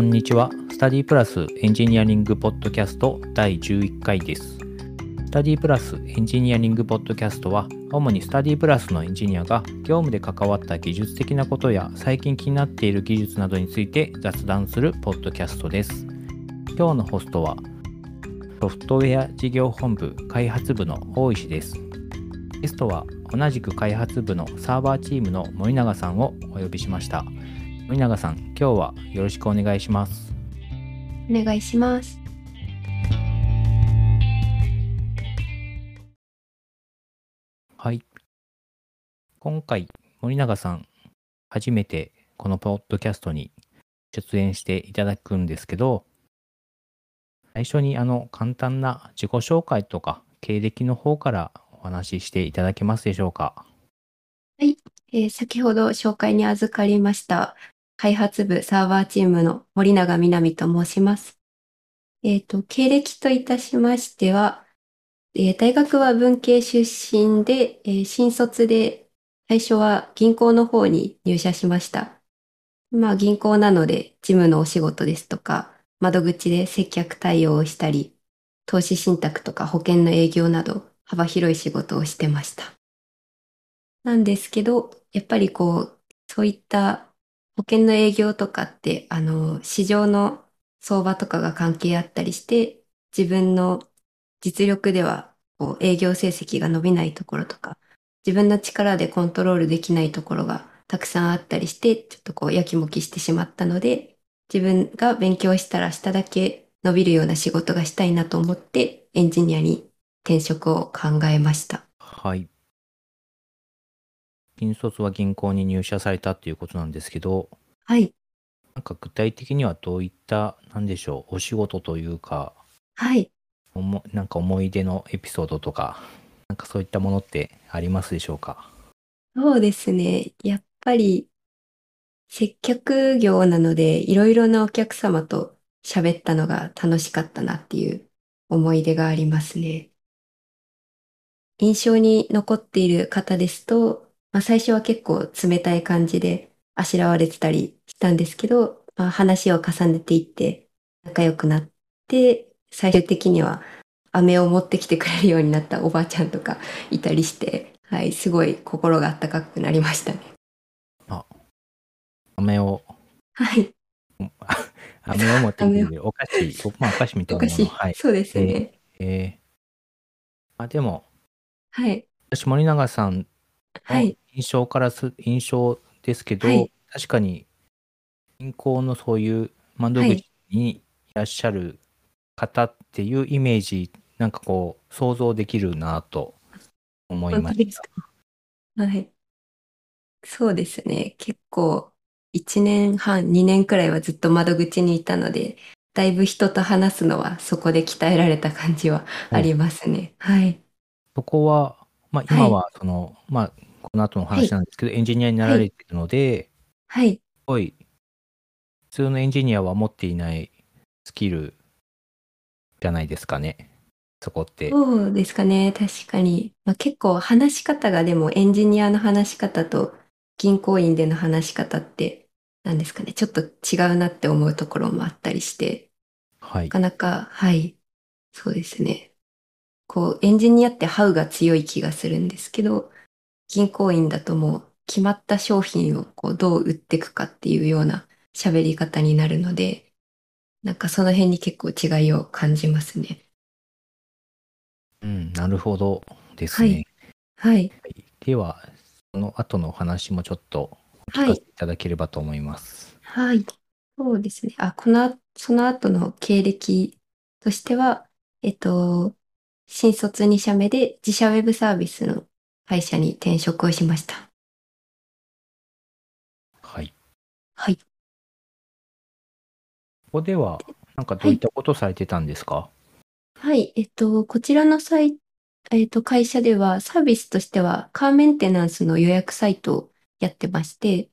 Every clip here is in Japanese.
こんにちは。スタディプラスエンジニアリングポッドキャスト第11回です。スタディプラスエンジニアリングポッドキャストは、主にスタディプラスのエンジニアが業務で関わった技術的なことや最近気になっている技術などについて雑談するポッドキャストです。今日のホストは、ソフトウェア事業本部開発部の大石です。ゲストは同じく開発部のサーバーチームの森永さんをお呼びしました。森永さん、今日はよろしくお願いします。お願いします。はい。今回、森永さん、初めてこのポッドキャストに出演していただくんですけど、最初にあの簡単な自己紹介とか経歴の方からお話ししていただけますでしょうか？はい、えー、先ほど紹介に預かりました開発部サーバーチームの森永みなみと申します。えっ、ー、と、経歴といたしましては、えー、大学は文系出身で、えー、新卒で最初は銀行の方に入社しました。まあ銀行なので事務のお仕事ですとか、窓口で接客対応をしたり、投資信託とか保険の営業など幅広い仕事をしてました。なんですけど、やっぱりこう、そういった保険の営業とかって、あの、市場の相場とかが関係あったりして、自分の実力ではこう営業成績が伸びないところとか、自分の力でコントロールできないところがたくさんあったりして、ちょっとこうやきもきしてしまったので、自分が勉強したらしただけ伸びるような仕事がしたいなと思って、エンジニアに転職を考えました。はい。新卒は銀行に入社されたっていうことなんですけど、はい。なんか具体的にはどういった、なんでしょう、お仕事というか、はい。おもなんか思い出のエピソードとか、なんかそういったものってありますでしょうか？そうですね。やっぱり、接客業なので、いろいろなお客様と喋ったのが楽しかったなっていう思い出がありますね。印象に残っている方ですと、まあ、最初は結構冷たい感じであしらわれてたりしたんですけど、まあ、話を重ねていって仲良くなって、最終的には飴を持ってきてくれるようになったおばあちゃんとかいたりして、はい、すごい心が温かくなりましたね。あ、飴を。はい。飴を持ってきてくれるお菓子、ま あお菓子みたいなもの。はい、そうですね。えー、えー、あでも、はい。私森永さんはい。印象からす印象ですけど、はい、確かに銀行のそういう窓口にいらっしゃる方っていうイメージ、なんかこう想像できるなと思いました。はい。そうですね。結構1年半、2年くらいはずっと窓口にいたので、だいぶ人と話すのはそこで鍛えられた感じはありますね。はい。そこは、まあ、今はその、まあ、この後の話なんですけど、エンジニアになられているので、はい。すごい、普通のエンジニアは持っていないスキルじゃないですかね。そこって。そうですかね。確かに。まあ、結構話し方がでもエンジニアの話し方と銀行員での話し方って何ですかね。ちょっと違うなって思うところもあったりして。はい。なかなか、はい。そうですね。こう、エンジニアってハウが強い気がするんですけど、銀行員だともう決まった商品をこうどう売っていくかっていうような喋り方になるので、なんかその辺に結構違いを感じますね。うん、なるほどですね。はい。はい、では、その後のお話もちょっとお聞かせいただければと思います。はい。はい、そうですね。あ、この、その後の経歴としては、えっと、新卒2社目で自社ウェブサービスの会社に転職をしました。はい。はい。ここでは、なんかどういったことされてたんですか、はい、えっと、こちらのサイえっと、会社ではサービスとしてはカーメンテナンスの予約サイトをやってまして、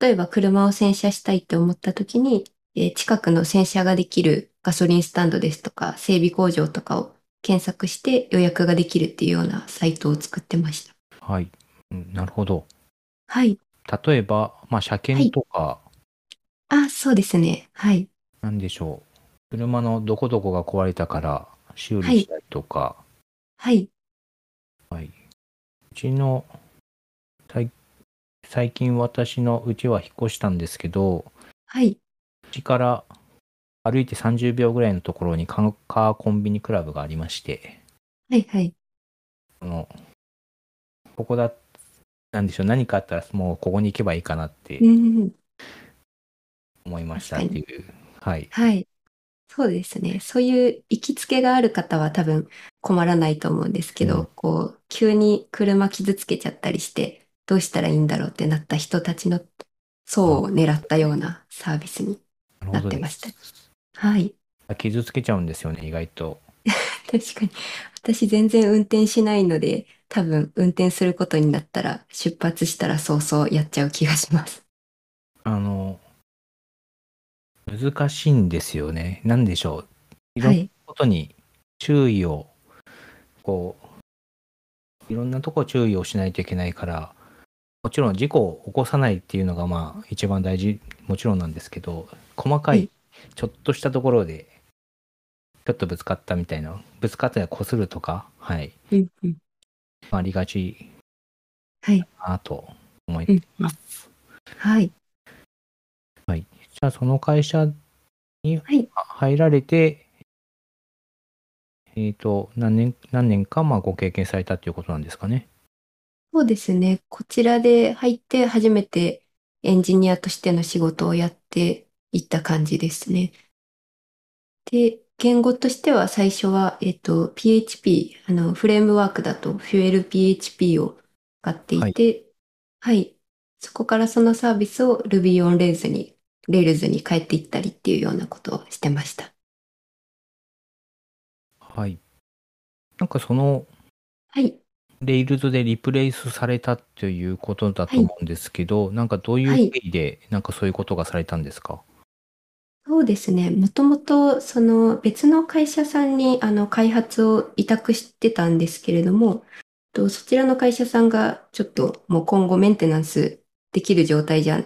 例えば車を洗車したいって思った時に、えー、近くの洗車ができるガソリンスタンドですとか整備工場とかを検索して予約ができるっていうようなサイトを作ってました。はい。なるほど。はい。例えば、まあ、車検とか、はい、あ、そうですね。はい。なんでしょう。車のどこどこが壊れたから修理したりとか、はい。はい。うちの、最最近私のうちは引っ越したんですけど、はい。うちから歩いて30秒ぐらいのところにカーカーコンビニクラブがありまして、はい。はい。その、ここだ、なんでしょう、何かあったらもうここに行けばいいかなってうん。思いましたっていう。はい。はい。そうですね。そういう行きつけがある方は多分困らないと思うんですけど、うんこう、急に車傷つけちゃったりして、どうしたらいいんだろうってなった人たちの層を狙ったようなサービスに。なってましたはい。傷つけちゃうんですよね、意外と。確かに。私全然運転しないので、多分運転することになったら、出発したら早々やっちゃう気がします。あの、難しいんですよね。なんでしょう。いろんなはい。ことに注意を、こう、いろんなとこ注意をしないといけないから、もちろん事故を起こさないっていうのがまあ一番大事、もちろんなんですけど、細かはいい、ちょっとしたところで、ちょっとぶつかったみたいな、ぶつかったらこするとか、はい、うんうん。まあ、ありがちはい。なと思いうんうんます。はい。じゃあその会社にはい入られて、えっ、と、何年、何年かまあご経験されたっていうことなんですかね。そうですね。こちらで入って初めてエンジニアとしての仕事をやっていった感じですね。で、言語としては最初は、えっと、PHP、あの、フレームワークだと FuelPHP を使っていて、はい。そこからそのサービスを Ruby on Rails に、Rails に変えていったりっていうようなことをしてました。はい。なんかその、はい。レイルズでリプレイスされたということだと思うんですけど、なんかどういう経緯で、なんかそういうことがされたんですか？そうですね。もともと、その別の会社さんにあの開発を委託してたんですけれども、とそちらの会社さんがちょっともう今後メンテナンスできる状態じゃ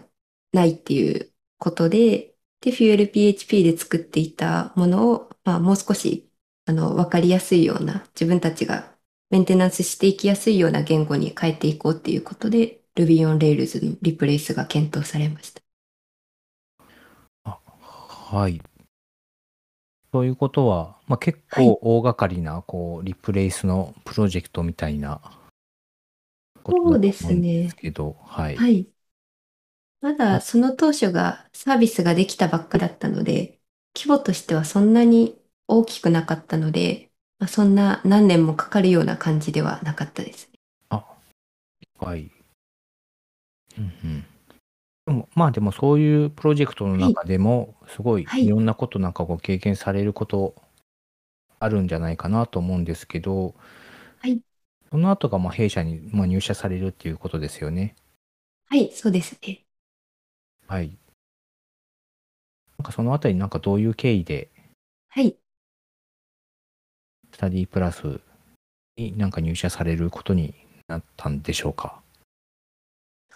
ないっていうことで、で、FuelPHP で作っていたものを、まあ、もう少しあの分かりやすいような、自分たちがメンテナンスしていきやすいような言語に変えていこうっていうことで、Ruby on Rails のリプレイスが検討されました。あはい。そういうことは、まあ、結はい構大掛かりな、こう、リプレイスのプロジェクトみたいなことだと思うんですけど、はい。はい。まだその当初がサービスができたばっかだったので、規模としてはそんなに大きくなかったので、まあ、そんな何年もかかるような感じではなかったです。はい。うんうん。でもまあでもそういうプロジェクトの中でも、すごいはいいろんなことなんかご経験されることあるんじゃないかなと思うんですけど、はい。その後がまあ弊社にまあ入社されるっていうことですよね。はい、そうですね。はい。なんかそのあたりなんかどういう経緯ではい。スタディプラスになんか入社されることになったんでしょうか？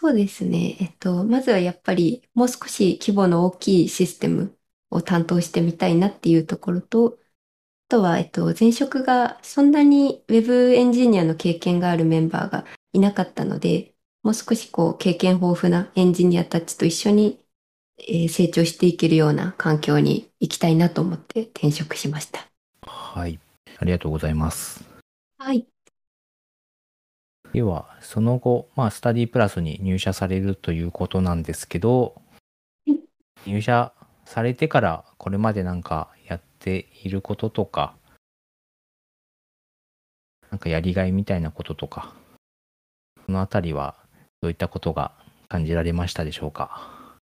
そうですね。えっと、まずはやっぱりもう少し規模の大きいシステムを担当してみたいなっていうところと、あとは、えっと、前職がそんなに Web エンジニアの経験があるメンバーがいなかったので、もう少しこう経験豊富なエンジニアたちと一緒に、えー成長していけるような環境に行きたいなと思って転職しました。はい。ありがとうございます。はい。では、その後、まあ、スタディプラスに入社されるということなんですけど、入社されてからこれまでなんかやっていることとか、なんかやりがいみたいなこととか、そのあたりはどういったことが感じられましたでしょうか？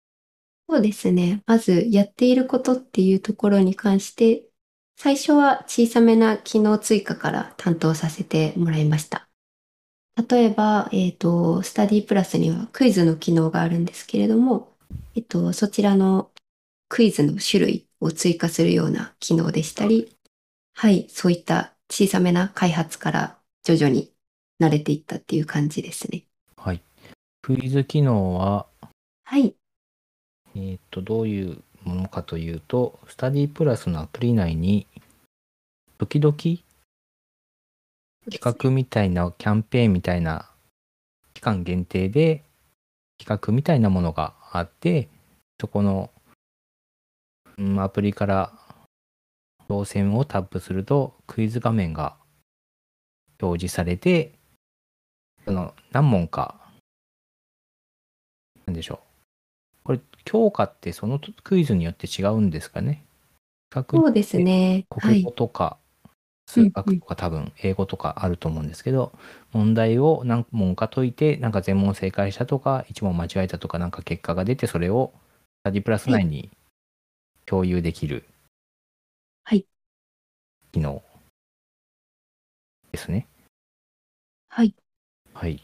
そうですね。まずやっていることっていうところに関して、最初は小さめな機能追加から担当させてもらいました。例えば、えっと、スタディプラスにはクイズの機能があるんですけれども、えっと、そちらのクイズの種類を追加するような機能でしたり、はい、そういった小さめな開発から徐々に慣れていったっていう感じですね。はい。クイズ機能は、はい。えっ、と、どういうものかというと、スタディプラスのアプリ内に、時々企画みたいな、キャンペーンみたいな、期間限定で企画みたいなものがあって、そこの、うん、アプリから当選をタップすると、クイズ画面が表示されて、その何問か、なんでしょう。これ、教科ってそのクイズによって違うんですかね？そうですね。国語とか、数学とか多分英語とかあると思うんですけど、問題を何問か解いて、なんか全問正解したとか、1問間違えたとか、なんか結果が出て、それをスタディプラス内に共有できる、はい。機能ですね。はい。はい。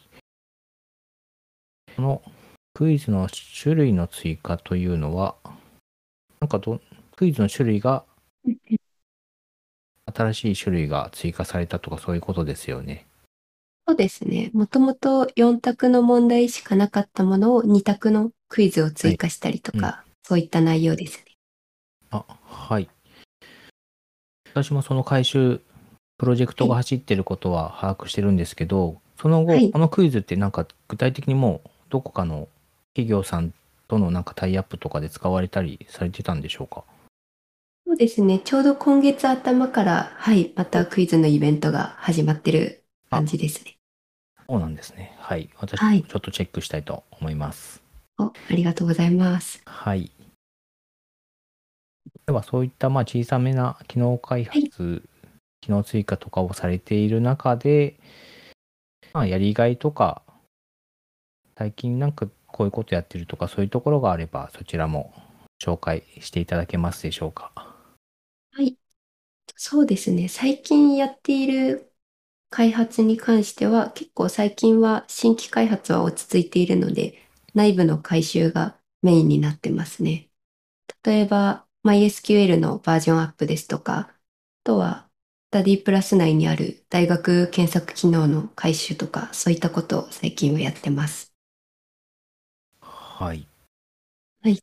このクイズの種類の追加というのは、なんかど、クイズの種類が、新しい種類が追加されたとかそういうことですよね。そうですね。もともと4択の問題しかなかったものを2択のクイズを追加したりとか、はいそういった内容ですね。あ、はい。私もその回収、プロジェクトが走ってることは把握してるんですけど、その後、はいこのクイズってなんか具体的にもうどこかの企業さんとのなんかタイアップとかで使われたりされてたんでしょうか？そうですね。ちょうど今月頭から、はい、またクイズのイベントが始まってる感じですね。そうなんですね。はい。私、はいちょっとチェックしたいと思います。お、ありがとうございます。はい。では、そういったまあ小さめな機能開発、機能追加とかをされている中で、まあ、やりがいとか、最近なんかこういうことやってるとか、そういうところがあれば、そちらも紹介していただけますでしょうか？はい。そうですね。最近やっている開発に関しては、結構最近は新規開発は落ち着いているので、内部の改修がメインになってますね。例えば、MySQL のバージョンアップですとか、あとは、スタディプラス内にある大学検索機能の改修とか、そういったことを最近はやってます。はい。はい。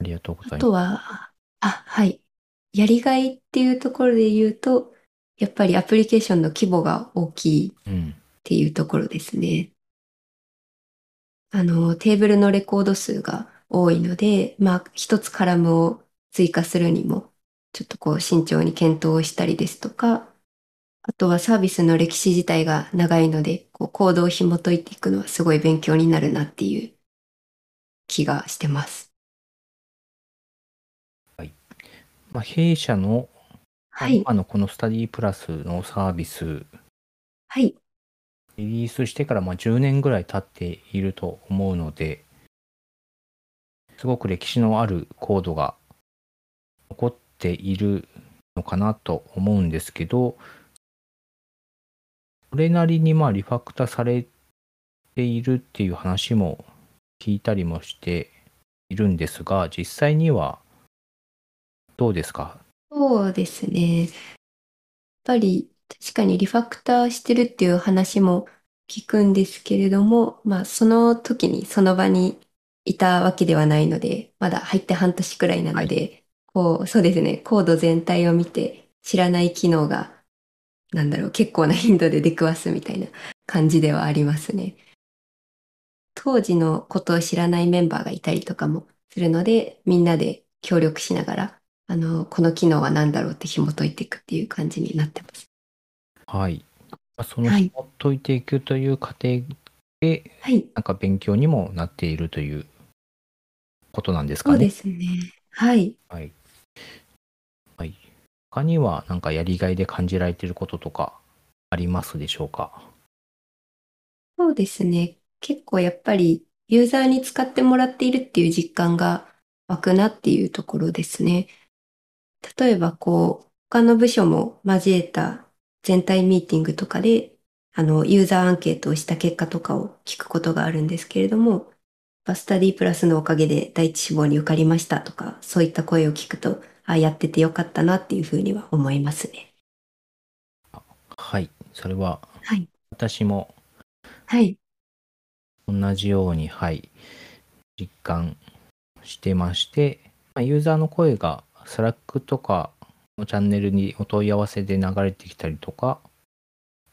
ありがとうございます。あとは、あ、はい。やりがいっていうところで言うと、やっぱりアプリケーションの規模が大きいっうん。ていうところですね。あの、テーブルのレコード数が多いので、まあ、一つカラムを追加するにも、ちょっとこう慎重に検討をしたりですとか、あとはサービスの歴史自体が長いので、こうコードを紐解いていくのはすごい勉強になるなっていう気がしてます。まあ、弊社の、はい。今のこのスタディプラスのサービス、はい。リリースしてからまあ10年ぐらい経っていると思うので、すごく歴史のあるコードが残っているのかなと思うんですけど、それなりにまあリファクターされているっていう話も聞いたりもしているんですが、実際にはどうですか？そうですね。やっぱり確かにリファクターしてるっていう話も聞くんですけれども、まあその時にその場にいたわけではないので、まだ入って半年くらいなので、こう、そうですね、コード全体を見て知らない機能が、なんだろう、結構な頻度で出くわすみたいな感じではありますね。当時のことを知らないメンバーがいたりとかもするので、みんなで協力しながら、あの、この機能は何だろうって紐解いていくっていう感じになってます。はい。まあそのはい紐解いていくという過程で、はい、なんか勉強にもなっているということなんですかね。そうですね。はい。はい。はい。他にはなんかやりがいで感じられていることとかありますでしょうか？そうですね。結構やっぱりユーザーに使ってもらっているっていう実感が湧くなっていうところですね。例えばこう、他の部署も交えた全体ミーティングとかで、あの、ユーザーアンケートをした結果とかを聞くことがあるんですけれども、バスタディプラスのおかげで第一志望に受かりましたとか、そういった声を聞くと、あ、やっててよかったなっていうふうには思いますね。はい。それははい。私もはい。同じように、はい、実感してまして、まあユーザーの声が Slack とかのチャンネルにお問い合わせで流れてきたりとか、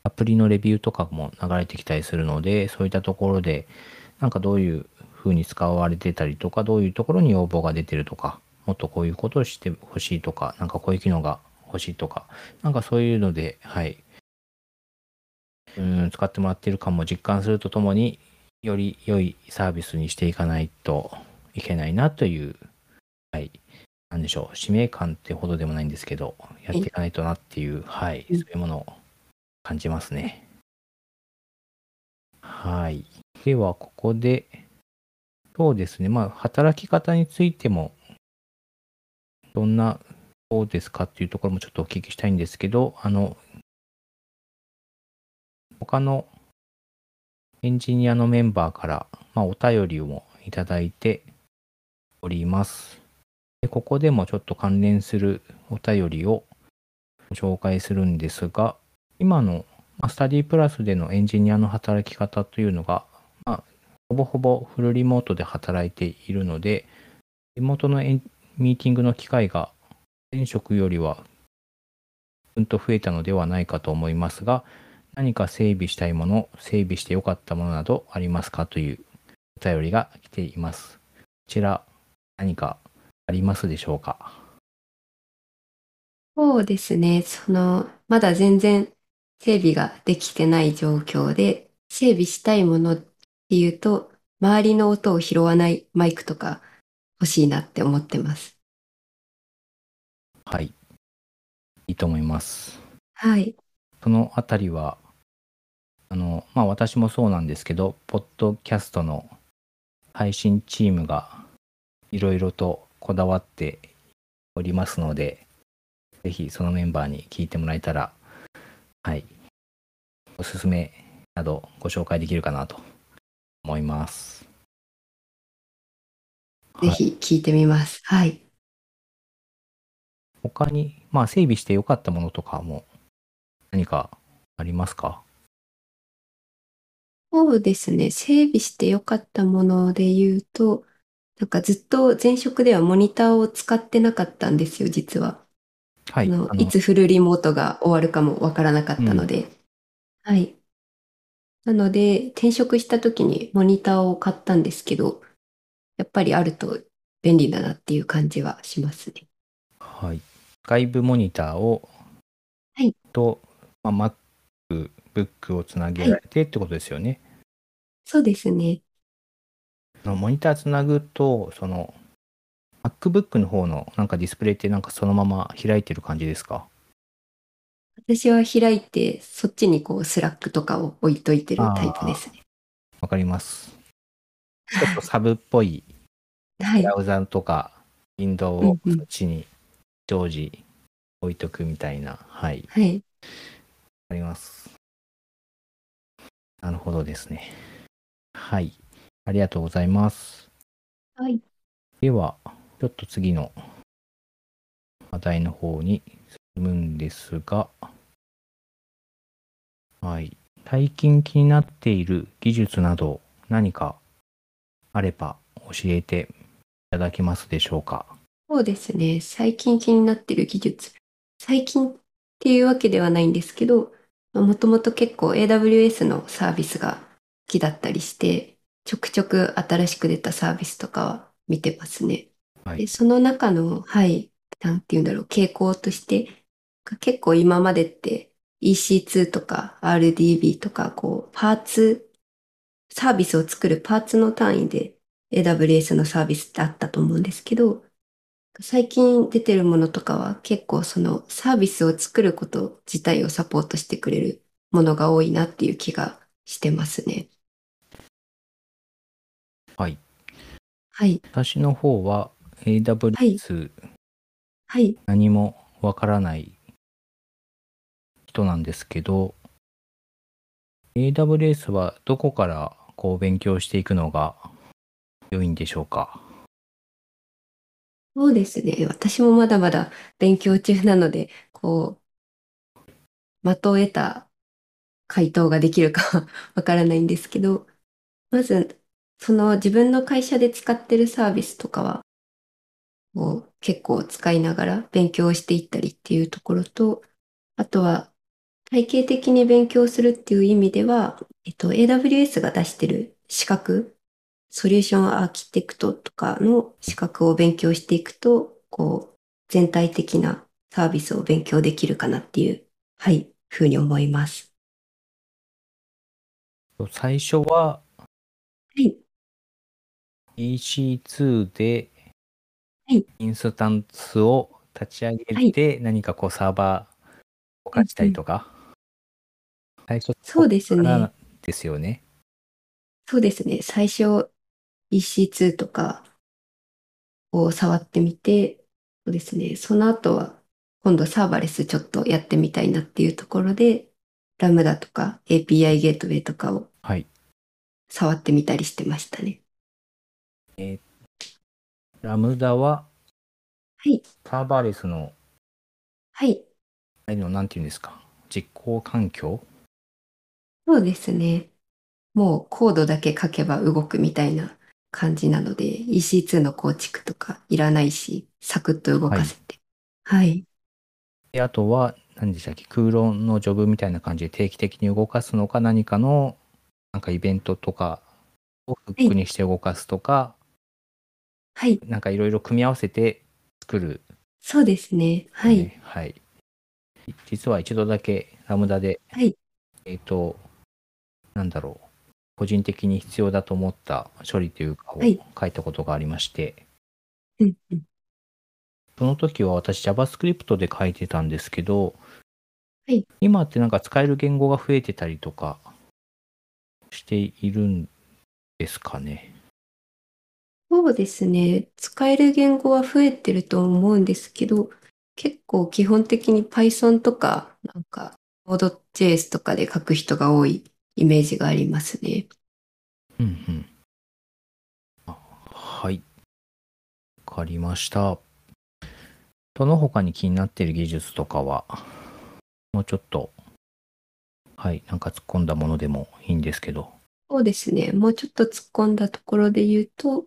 アプリのレビューとかも流れてきたりするので、そういったところで、なんかどういう風に使われてたりとか、どういうところに要望が出てるとか、もっとこういうことをしてほしいとか、なんかこういう機能が欲しいとか、なんかそういうので、はい。うん、使ってもらってる感も実感するとともに、より良いサービスにしていかないといけないなという、はい。なんでしょう、使命感ってほどでもないんですけど、やっていかないとなっていう、はい、そういうものを感じますね。はい。では、ここで、そうですね、まあ、働き方についても、どんな、どうですかっていうところもちょっとお聞きしたいんですけど、あの、他のエンジニアのメンバーから、まあ、お便りをいただいております。でここでもちょっと関連するお便りを紹介するんですが、今のスタディプラスでのエンジニアの働き方というのが、まあ、ほぼほぼフルリモートで働いているので、リモートのミーティングの機会が前職よりはうんと増えたのではないかと思いますが、何か整備したいもの、整備してよかったものなどありますかというお便りが来ています。こちら、何かありますでしょうか？そうですね。その、まだ全然整備ができてない状況で、整備したいものっていうと、周りの音を拾わないマイクとか欲しいなって思ってます。はい。いいと思います。はい。そのあたりは、あの、まあ私もそうなんですけど、ポッドキャストの配信チームがいろいろとこだわっておりますので、ぜひそのメンバーに聞いてもらえたら、はい、おすすめなどご紹介できるかなと思います。ぜひ聞いてみます。はい。他に、まあ整備してよかったものとかも何かありますか？そうですね。整備してよかったもので言うと、なんかずっと前職ではモニターを使ってなかったんですよ、実は。はい。あのいつフルリモートが終わるかもわからなかったので。はい。なので、転職した時にモニターを買ったんですけど、やっぱりあると便利だなっていう感じはしますね。はい。外部モニターを、はいと、まあ、MacBook をつなげられてってことですよね。そうですね。あのモニターつなぐと、その、MacBook の方のなんかディスプレイってなんかそのまま開いてる感じですか？私は開いて、そっちにこう Slack とかを置いといてるタイプですね。わかります。ちょっとサブっぽいはい、ブラウザとか、ウィンドウをそっちに常時置いとくみたいな、はい、はい。あります。なるほどですね。はい。ありがとうございます。はい。では、ちょっと次の話題の方に進むんですが、はい。最近気になっている技術など何かあれば教えていただけますでしょうか？そうですね。最近気になってる技術。最近っていうわけではないんですけど、もともと結構 AWS のサービスが好きだったりして、ちょくちょく新しく出たサービスとかは見てますね。はいでその中の、はい、なんて言うんだろう、傾向として、結構今までって EC2 とか RDB とか、こう、パーツ、サービスを作るパーツの単位で AWS のサービスってあったと思うんですけど、最近出てるものとかは結構そのサービスを作ること自体をサポートしてくれるものが多いなっていう気がしてますね。はい。はい。私の方は AWS はい。何もわからない人なんですけど、AWS はどこからこう勉強していくのが良いんでしょうか？そうですね。私もまだまだ勉強中なので、こう、的を得た回答ができるか わからないんですけど、まず、その自分の会社で使ってるサービスとかは、を結構使いながら勉強していったりっていうところと、あとは体系的に勉強するっていう意味では、えっと、AWS が出してる資格、ソリューションアーキテクトとかの資格を勉強していくと、こう、全体的なサービスを勉強できるかなっていう、はい、ふうに思います。最初ははい。EC2 ではいインスタンスを立ち上げて何かこうサーバー動かしたりとか、最初そうですねですよね。そうですね。最初 EC2 とかを触ってみて、そうですね。その後は今度サーバレスちょっとやってみたいなっていうところで、ラムダとか API ゲートウェイとかをはい。触ってみたりしてましたね。ラムダははい。サーバーレスの、はい。あれのなんていうんですか、実行環境？そうですね。もうコードだけ書けば動くみたいな感じなので、EC2 の構築とかいらないし、サクッと動かせて。はい。であとは、何でしたっけ、空論のジョブみたいな感じで定期的に動かすのか何かの、なんかイベントとかをフックにして動かすとか、はい。なんかいろいろ組み合わせて作る、そうですね。はい。ねはい。実は一度だけラムダで、はい。えっ、と、なんだろう、個人的に必要だと思った処理というかをはい書いたことがありまして、うんうん。その時は私 JavaScript で書いてたんですけど、はい今ってなんか使える言語が増えてたりとかしているんですかね。そうですね。使える言語は増えてると思うんですけど、結構基本的に Python とか、なんか Node.js とかで書く人が多いイメージがありますね。うんうん。あはい。わかりました。その他に気になっている技術とかは、もうちょっと、はい、なんか突っ込んだものでもいいんですけど。そうですね。もうちょっと突っ込んだところで言うと、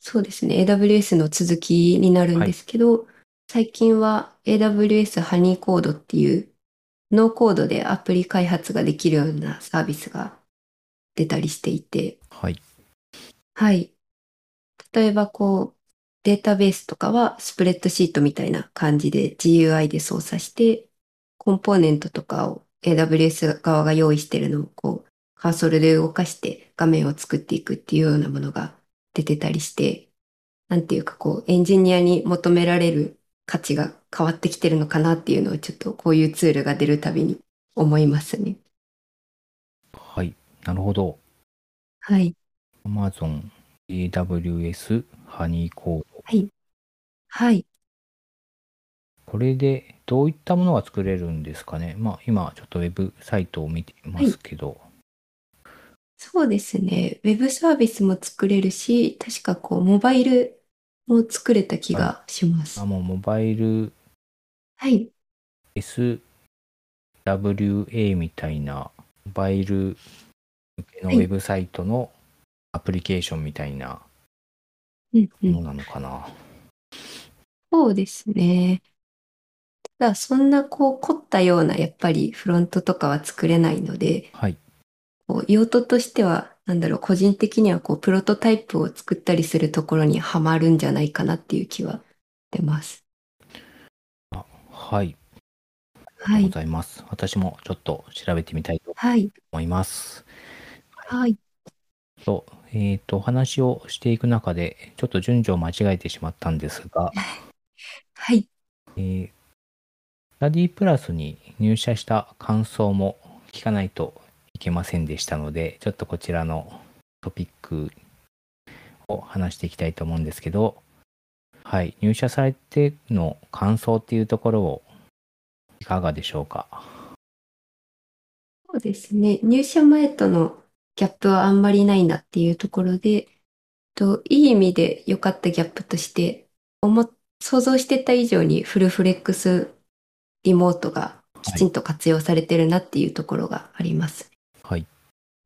そうですね。AWS の続きになるんですけど、最近は AWS ハニーコードっていうノーコードでアプリ開発ができるようなサービスが出たりしていて、はい。はい。例えばこう、データベースとかはスプレッドシートみたいな感じで GUI で操作して、コンポーネントとかを AWS 側が用意してるのをこう、カーソルで動かして画面を作っていくっていうようなものが出てたりして、なんていうかこう、エンジニアに求められる価値が変わってきてるのかなっていうのをちょっとこういうツールが出るたびに思いますね。はい。なるほど。はい。Amazon AWS ハニーコード。はい。これでどういったものが作れるんですかね。まあ今ちょっとウェブサイトを見ていますけど。そうですね。ウェブサービスも作れるし、確かこう、モバイルも作れた気がしますあ。もうモバイルはい。SWA みたいなモバイル向けのウはいェブサイトのアプリケーションみたいなうんうんものなのかな。そうですね。ただ、そんなこう凝ったようなやっぱりフロントとかは作れないので、はい。こう用途としては、なんだろう、個人的にはこうプロトタイプを作ったりするところにはまるんじゃないかなっていう気は出ます。はい。ありがとうごはい。ざいます。私もちょっと調べてみたいとはい。思います。はい。と、えっ、と、お話をしていく中で、ちょっと順序を間違えてしまったんですが、はい。えー、スタディプラスに入社した感想も聞かないといけませんでしたので、ちょっとこちらのトピックを話していきたいと思うんですけど、はい、入社されての感想っていうところをいかがでしょうか？そうですね。入社前とのギャップはあんまりないなっていうところで、といい意味で良かったギャップとして、思想像してた以上にフルフレックスリモートがきちんと活用されてるなっていうところがあります。はい。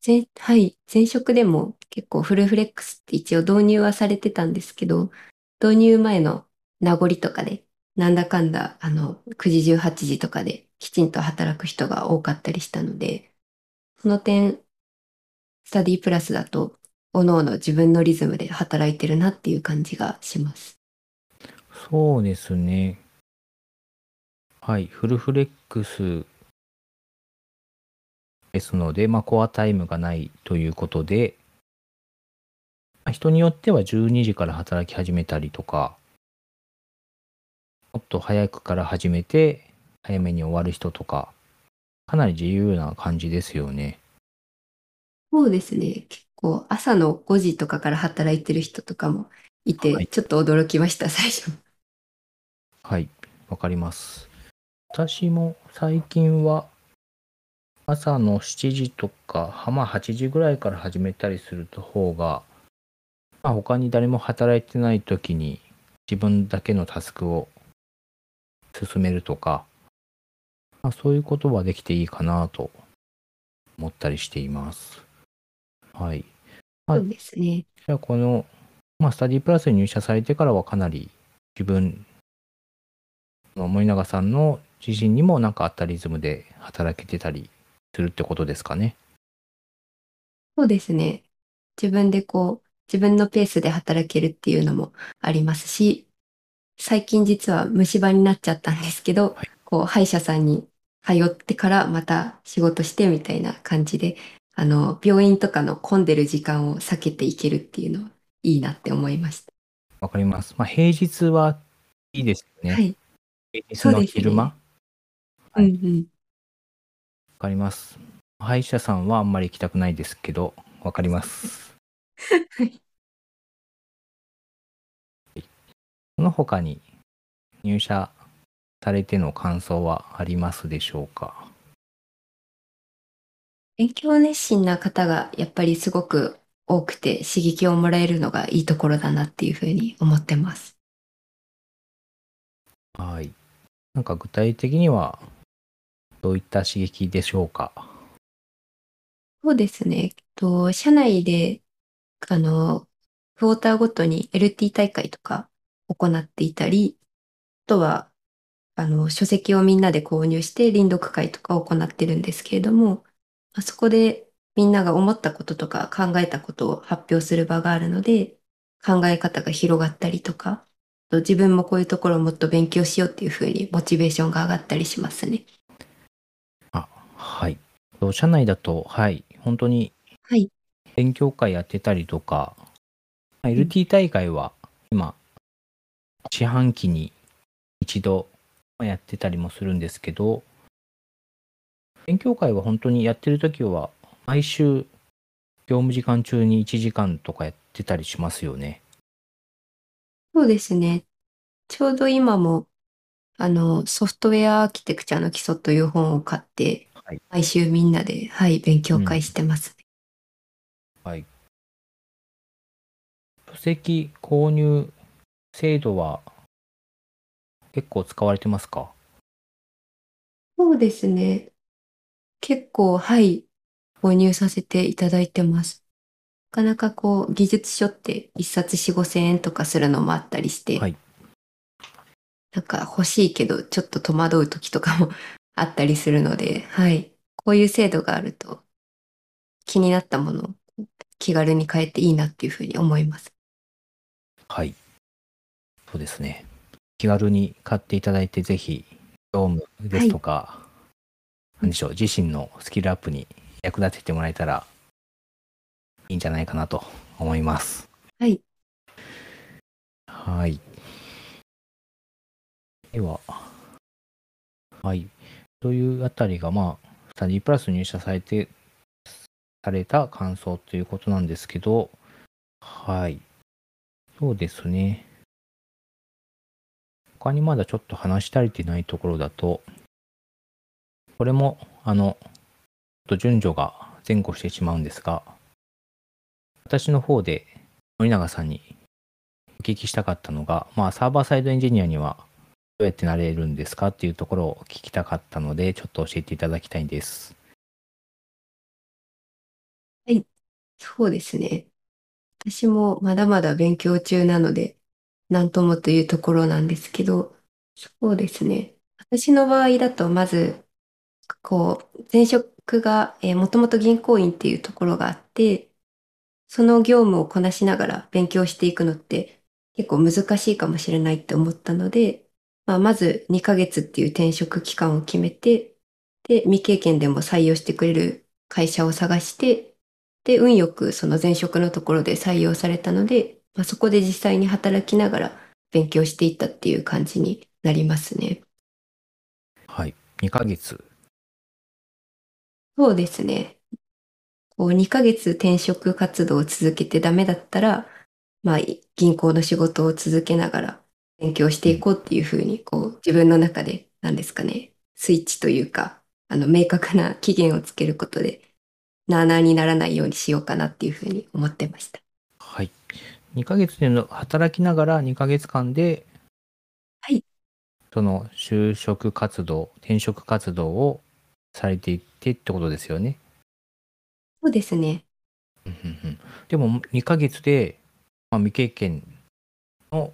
前はい。前職でも結構フルフレックスって一応導入はされてたんですけど、導入前の名残とかで、なんだかんだ、あの、9時18時とかできちんと働く人が多かったりしたので、その点、スタディプラスだと、おのおの自分のリズムで働いてるなっていう感じがします。そうですね。はい。フルフレックスですので、まあ、コアタイムがないということで、まあ人によっては12時から働き始めたりとか、もっと早くから始めて、早めに終わる人とか、かなり自由な感じですよね。そうですね。結構朝の5時とかから働いてる人とかもいて、はいちょっと驚きました、最初。はい、わかります。私も最近は朝の7時とか、まあ8時ぐらいから始めたりする方が、まあ、他に誰も働いてない時に自分だけのタスクを進めるとか、まあ、そういうことはできていいかなと思ったりしています。はい。はいそうですね。じゃあこの、まあ、スタディプラスに入社されてからはかなり自分の森永さんの自身にもなんかあったリズムで働けてたりするってことですかね。そうですね。自分でこう、自分のペースで働けるっていうのもありますし、最近実は虫歯になっちゃったんですけど、はいこう、歯医者さんに通ってからまた仕事してみたいな感じで、あの、病院とかの混んでる時間を避けていけるっていうのはいいなって思いました。わかります。まあ、平日はいいですよね。はい。平日の昼間。わ、うんうん。かります。歯医者さんはあんまり行きたくないですけど、わかります。はいその他に入社されての感想はありますでしょうか？勉強熱心な方がやっぱりすごく多くて刺激をもらえるのがいいところだなっていうふうに思ってます。はい。なんか具体的にはどういった刺激でしょうか？そうですね。えっと、社内で、あの、クォーターごとに LT 大会とか行っていたり、あとは、あの、書籍をみんなで購入して臨読会とかを行ってるんですけれども、あそこでみんなが思ったこととか考えたことを発表する場があるので、考え方が広がったりとか、自分もこういうところをもっと勉強しようっていうふうにモチベーションが上がったりしますね。社内だと、はい、本当にはい。勉強会やってたりとか、まあ LT 大会は今、四半期に一度やってたりもするんですけど、勉強会は本当にやってる時は、毎週業務時間中に1時間とかやってたりしますよね。そうですね。ちょうど今も、あの、ソフトウェアアーキテクチャの基礎という本を買って、はい。毎週みんなで、はい、勉強会してますね。はい。書籍購入制度は結構使われてますか？そうですね。結構、はい、購入させていただいてます。なかなかこう、技術書って一冊4、5千円とかするのもあったりして、はい。なんか欲しいけど、ちょっと戸惑う時とかもあったりするので、はい。こういう制度があると、気になったものを気軽に変えていいなっていうふうに思います。はい。そうですね。気軽に買っていただいて、ぜひ、業務ですとか、なんでしょう、自身のスキルアップに役立ててもらえたらいいんじゃないかなと思います。はい。はい。では、はい。というあたりが、まあ、スタディプラス入社されて、された感想ということなんですけど、はい。そうですね。他にまだちょっと話し足りてないところだと、これも、あの、ちょっと順序が前後してしまうんですが、私の方で森永さんにお聞きしたかったのが、まあ、サーバーサイドエンジニアにはどうやってなれるんですかっていうところを聞きたかったので、ちょっと教えていただきたいんです。はいそうですね。私もまだまだ勉強中なので、なんともというところなんですけど、そうですね。私の場合だと、まず、こう、前職が、えー、もともと銀行員っていうところがあって、その業務をこなしながら勉強していくのって結構難しいかもしれないって思ったので、まあ、まず2ヶ月っていう転職期間を決めて、で、未経験でも採用してくれる会社を探して、で、運よくその前職のところで採用されたので、まあ、そこで実際に働きながら勉強していったっていう感じになりますね。はい。2ヶ月。そうですね。こう2ヶ月転職活動を続けてダメだったら、まあ、銀行の仕事を続けながら勉強していこうっていうふうに、こう、自分の中で、何ですかね、スイッチというか、あの、明確な期限をつけることで、なあなあにならないようにしようかなっていうふうに思ってました。はい。2ヶ月での働きながら2ヶ月間で、はい。その就職活動、転職活動をされていってってことですよね。そうですね。でも2ヶ月で、まあ、未経験の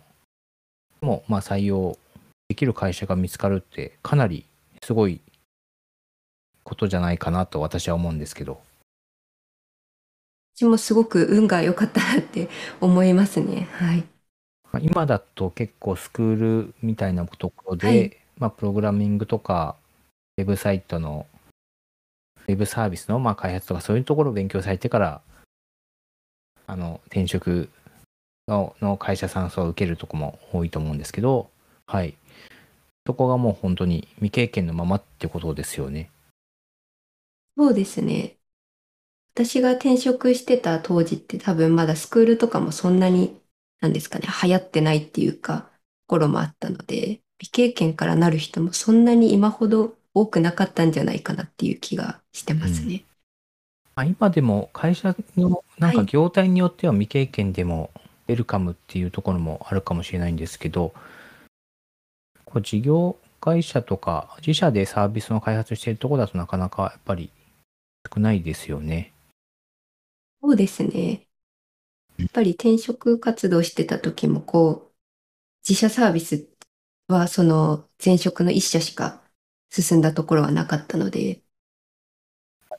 も、まあ、採用できる会社が見つかるってかなりすごいことじゃないかなと私は思うんですけど。私もすごく運が良かったなって思いますね。はい。今だと結構スクールみたいなところで、はい、まあ、プログラミングとか、ウェブサイトの、ウェブサービスのまあ開発とかそういうところを勉強されてから、あの、転職のの会社さんを受けるとこも多いと思うんですけど、はい。そこがもう本当に未経験のままってことですよね。そうですね。私が転職してた当時って多分まだスクールとかもそんなに、なんですかね、流行ってないっていうか、頃もあったので、未経験からなる人もそんなに今ほど多くなかったんじゃないかなっていう気がしてますね。うん、今でも会社のなんか業態によっては未経験でもウェルカムっていうところもあるかもしれないんですけど、こう事業会社とか自社でサービスの開発しているところだとなかなかやっぱり少ないですよね。そうですね。やっぱり転職活動してた時もこう、自社サービスはその前職の一社しか進んだところはなかったので、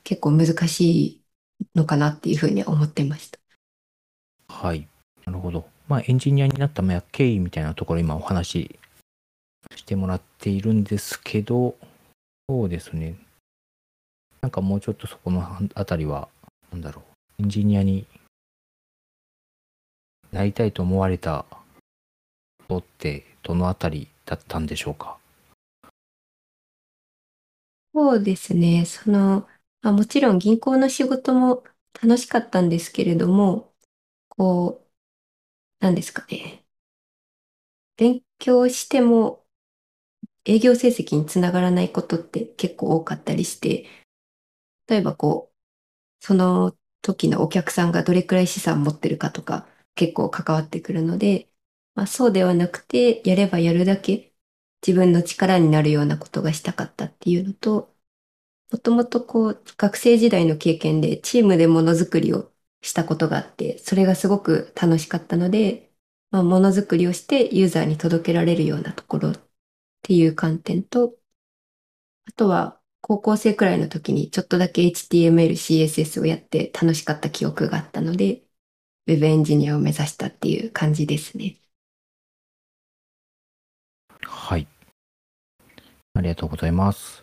結構難しいのかなっていうふうに思ってました。はい。なるほど。まあ、エンジニアになった経緯みたいなところ今お話ししてもらっているんですけど、そうですね。なんかもうちょっとそこのあたりは、なんだろう。エンジニアになりたいと思われたことってどのあたりだったんでしょうか？そうですね。その、まあ、もちろん銀行の仕事も楽しかったんですけれども、こう、何ですかね。勉強しても営業成績につながらないことって結構多かったりして、例えばこう、その時のお客さんがどれくらい資産持ってるかとか結構関わってくるので、まあそうではなくて、やればやるだけ自分の力になるようなことがしたかったっていうのと、もともとこう、学生時代の経験でチームでものづくりをしたことがあって、それがすごく楽しかったので、まあ、ものづくりをしてユーザーに届けられるようなところっていう観点と、あとは高校生くらいの時にちょっとだけ HTML、CSS をやって楽しかった記憶があったので、Web エンジニアを目指したっていう感じですね。はい。ありがとうございます。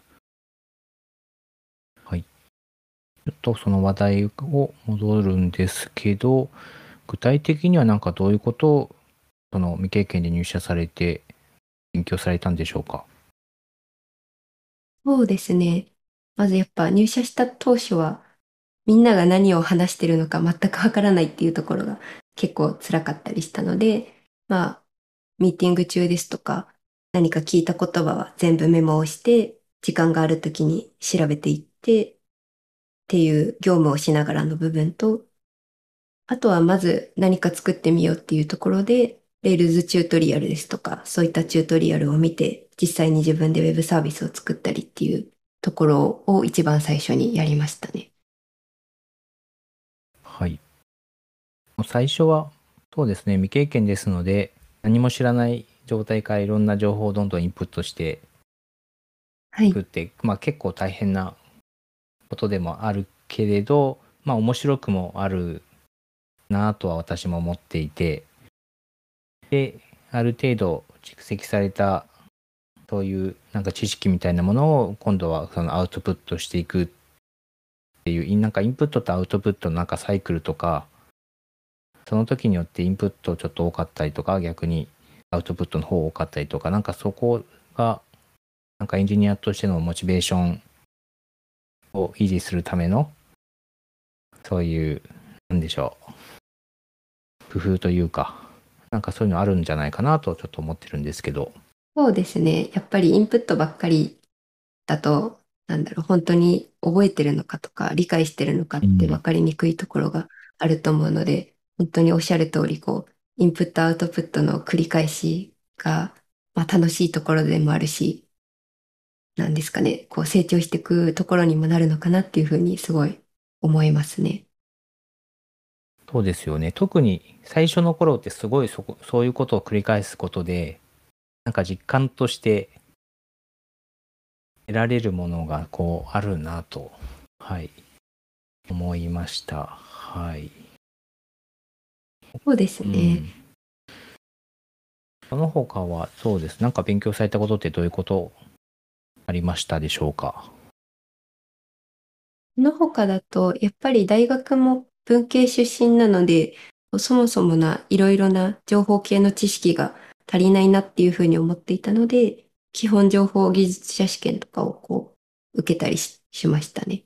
ちょっとその話題を戻るんですけど、具体的にはなんかどういうことをその未経験で入社されて勉強されたんでしょうか？そうですね。まずやっぱ入社した当初はみんなが何を話してるのか全くわからないっていうところが結構辛かったりしたので、まあ、ミーティング中ですとか何か聞いた言葉は全部メモをして時間がある時に調べていってっていう業務をしながらの部分と、あとはまず何か作ってみようっていうところで、 Rails チュートリアルですとか、そういったチュートリアルを見て、実際に自分で Web サービスを作ったりっていうところを一番最初にやりましたね。はい。最初は、そうですね、未経験ですので、何も知らない状態からいろんな情報をどんどんインプットしてはいいく。って、まあ結構大変なことでもあるけれど、まあ面白くもあるなとは私も思っていて、で、ある程度蓄積されたそういうなんか知識みたいなものを今度はそのアウトプットしていくっていう、なんかインプットとアウトプットのなんかサイクルとか、その時によってインプットちょっと多かったりとか、逆にアウトプットの方多かったりとか、なんかそこが、なんかエンジニアとしてのモチベーションを維持するための、そういう、なんでしょう、工夫というか、なんかそういうのあるんじゃないかなとちょっと思ってるんですけど。そうですね。やっぱりインプットばっかりだと、なんだろう、本当に覚えてるのかとか、理解してるのかって分かりにくいところがあると思うので、本当におっしゃる通り、こう、インプットアウトプットの繰り返しが、まあ、楽しいところでもあるし、なんですかね、こう成長していくところにもなるのかなっていうふうにすごい思いますね。そうですよね。特に最初の頃ってすごいそこそういうことを繰り返すことで、なんか実感として得られるものがこうあるなと、はい、思いました。はい。そうですうね。ん。その他はそうです。なんか勉強されたことってどういうことありましたでしょうか？その他だと、やっぱり大学も文系出身なので、そもそもないろいろな情報系の知識が足りないなっていうふうに思っていたので、基本情報技術者試験とかをこう受けたりししましたね。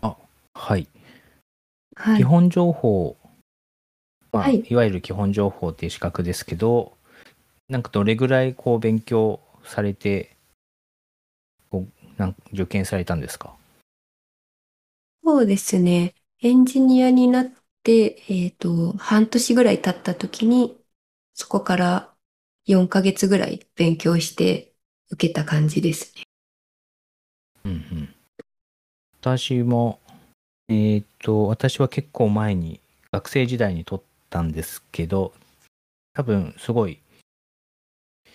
はい。はい。基本情報、まあ、はいい、わゆる基本情報っていう資格ですけど、なんかどれぐらいこう勉強されて、なん受験されたんですか？そうですね。エンジニアになって、えっと、半年ぐらい経った時に、そこから4ヶ月ぐらい勉強して受けた感じですね。うんうん。私も、えっ、と、私は結構前に学生時代に取ったんですけど、多分すごい、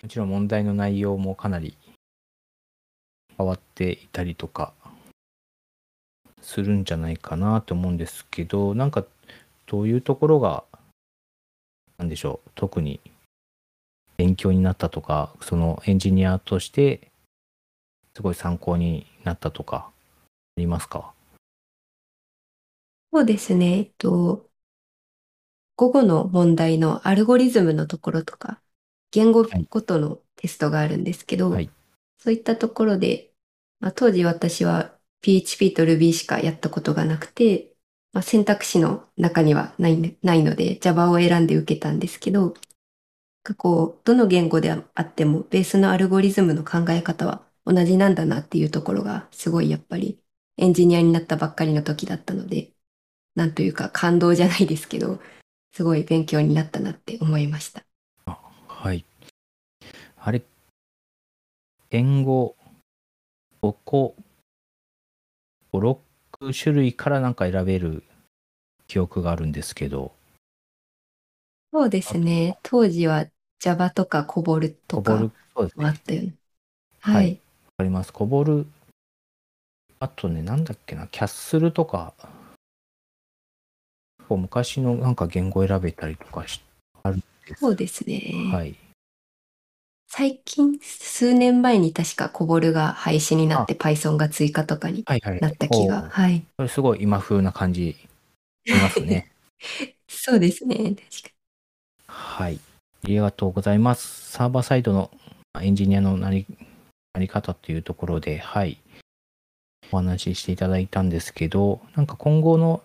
もちろん問題の内容もかなり変わっていたりとかするんじゃないかなと思うんですけど、なんかどういうところが、なんでしょう、特に勉強になったとか、そのエンジニアとしてすごい参考になったとか、ありますか？そうですね。えっと、午後の問題のアルゴリズムのところとか、言語はい。ごとのテストがあるんですけど、はい。そういったところで、まあ、当時私は PHP と Ruby しかやったことがなくて、まあ、選択肢の中にはないないので Java を選んで受けたんですけど、こう、どの言語であってもベースのアルゴリズムの考え方は同じなんだなっていうところがすごいやっぱりエンジニアになったばっかりの時だったので、なんというか感動じゃないですけど、すごい勉強になったなって思いました。はい。あれ、言語5個、5、6種類からなんか選べる記憶があるんですけど、そうですね。当時は Java とか COBOL とかもあったよね。はいはい。かります。こぼる、あとね、なんだっけな、キャッスルとか、こう昔のなんか言語選べたりとかしあるんです。そうですね。はい。最近、数年前に確か COBOL が廃止になって Python が追加とかにはいはい。なった気おが。うはい。それすごい今風な感じしますね。そうですね。確かはい。ありがとうございます。サーバーサイドのエンジニアのなりなり方というところで、はい。お話ししていただいたんですけど、なんか今後の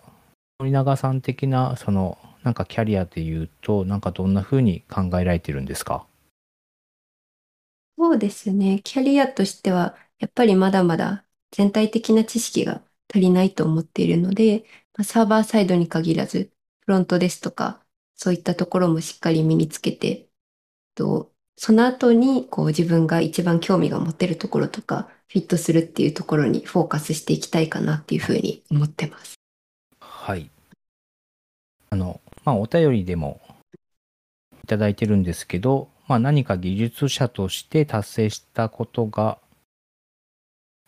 森永さん的な、その、なんかキャリアで言うと、なんかどんな風に考えられてるんですか？そうですね。キャリアとしては、やっぱりまだまだ全体的な知識が足りないと思っているので、まあサーバーサイドに限らず、フロントですとか、そういったところもしっかり身につけて、とその後にこう自分が一番興味が持てるところとか、フィットするっていうところにフォーカスしていきたいかなっていうふうに思ってます。はい。あの、まあ、お便りでもいただいてるんですけど、まあ、何か技術者として達成したことが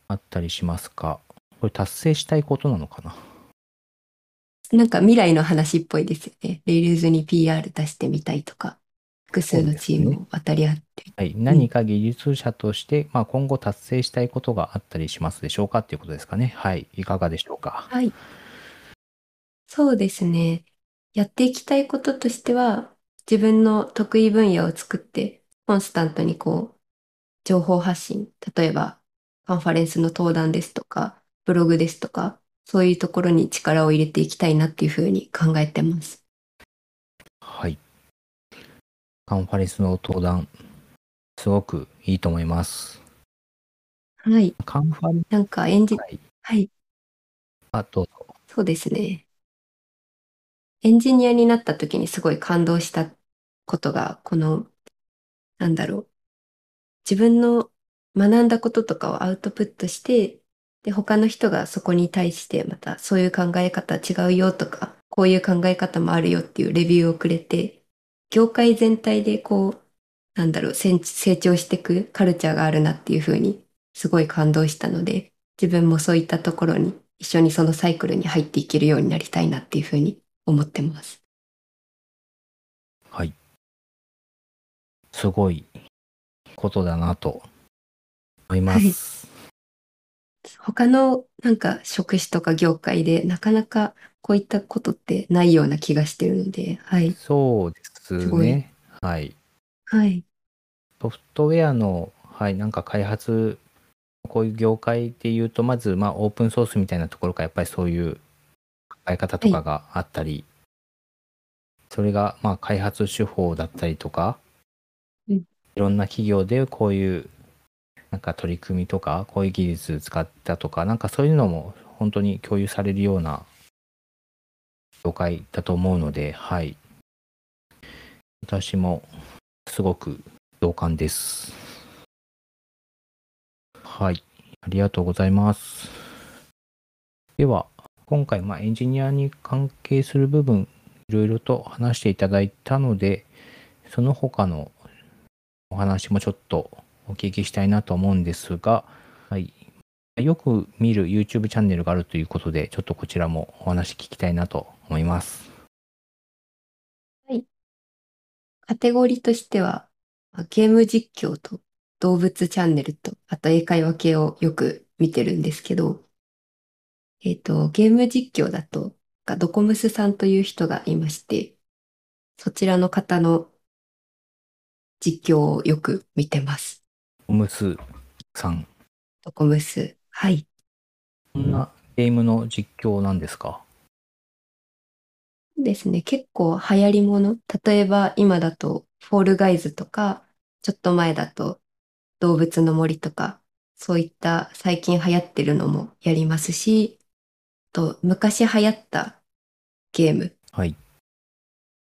あったりしますか？これ達成したいことなのかな？なんか未来の話っぽいですよね。 Rails に PR 出してみたいとか、複数のチームを渡り合って。はい、何か技術者として、まあ、今後達成したいことがあったりしますでしょうかっていうことですかね。はい、いかがでしょうか？はい。そうですね。やっていきたいこととしては、自分の得意分野を作って、コンスタントにこう、情報発信、例えば、カンファレンスの登壇ですとか、ブログですとか、そういうところに力を入れていきたいなっていうふうに考えてます。はい。カンファレンスの登壇、すごくいいと思います。はい。カンファレンなんかエンジス、はい、はい。あ、どうぞ。そうですね。エンジニアになった時にすごい感動したことが、この、なんだろう。自分の学んだこととかをアウトプットして、で、他の人がそこに対してまたそういう考え方違うよとか、こういう考え方もあるよっていうレビューをくれて、業界全体でこう、なんだろう、成成長していくカルチャーがあるなっていうふうにすごい感動したので、自分もそういったところに一緒にそのサイクルに入っていけるようになりたいなっていうふうに思ってます。すごいことだなと思います。他のなんか職種とか業界でなかなかこういったことってないような気がしてるので、はい。そうですね。はい。はい。ソフトウェアの、はい、なんか開発、こういう業界で言うと、まず、まあ、オープンソースみたいなところから、やっぱりそういう考え方とかがあったり、それが、まあ、開発手法だったりとか、うんいろんな企業でこういう、なんか取り組みとか、こういう技術使ったとか、なんかそういうのも本当に共有されるような業界だと思うので、はい。私もすごく同感です。はい。ありがとうございます。では、今回、まあ、エンジニアに関係する部分、いろいろと話していただいたので、その他のお話もちょっとお聞きしたいなと思うんですが、はい。よく見る YouTube チャンネルがあるということで、ちょっとこちらもお話聞きたいなと思います。はいカテゴリーとしては、ゲーム実況と動物チャンネルと、あと英会話系をよく見てるんですけど、えっと、ゲーム実況だと、ドコムスさんという人がいまして、そちらの方の実況をよく見てます。おむすさん。ドコムス。はい。こんなゲームの実況なんですか？ですね。結構流行りもの。例えば今だとフォールガイズとか、ちょっと前だと動物の森とか、そういった最近流行ってるのもやりますし、と昔流行ったゲーム。はい。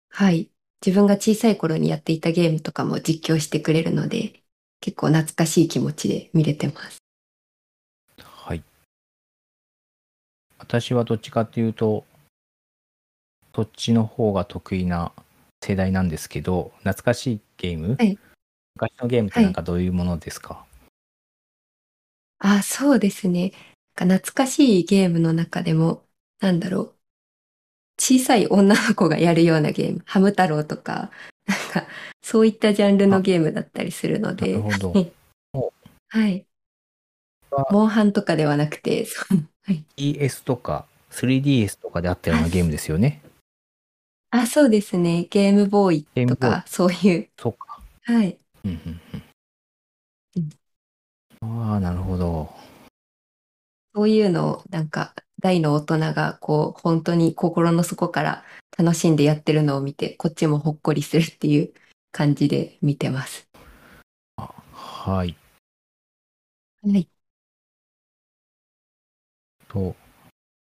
はい。自分が小さい頃にやっていたゲームとかも実況してくれるので、結構懐かしい気持ちで見れてます。はい。私はどっちかっていうと、そっちの方が得意な世代なんですけど、懐かしいゲーム、はい昔のゲームってなんかどういうものですか、あ、そうですね。なんか懐かしいゲームの中でも、なんだろう。小さい女の子がやるようなゲーム。ハム太郎とか、なんか、そういったジャンルのゲームだったりするので。なるほどはい。モンハンとかではなくて、はい。ES とか 3DS とかであったようなゲームですよね。あ、そうですね。ゲームボーイとか、そういう。そうか。はい。うんうんううんん。ああ、なるほど。そういうのを、なんか、大の大人が、こう、本当に心の底から楽しんでやってるのを見て、こっちもほっこりするっていう感じで見てます。はい。はい。と、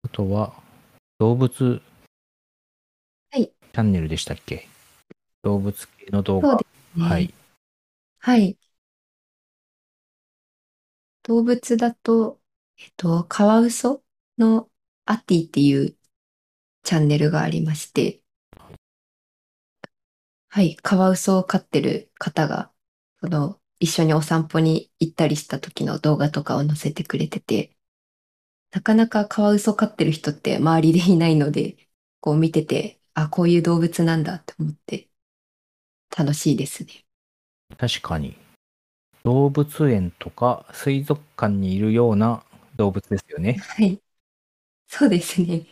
あとは、動物、はいチャンネルでしたっけ？動物系の動画。はい。はい。動物だと、えっと、カワウソのアティっていうチャンネルがありまして、はい、カワウソを飼ってる方が、その、一緒にお散歩に行ったりした時の動画とかを載せてくれてて、なかなかカワウソ飼ってる人って周りでいないので、こう見てて、あ、こういう動物なんだって思って、楽しいですね。確かに。動物園とか水族館にいるような動物ですよね。はい。そうですね。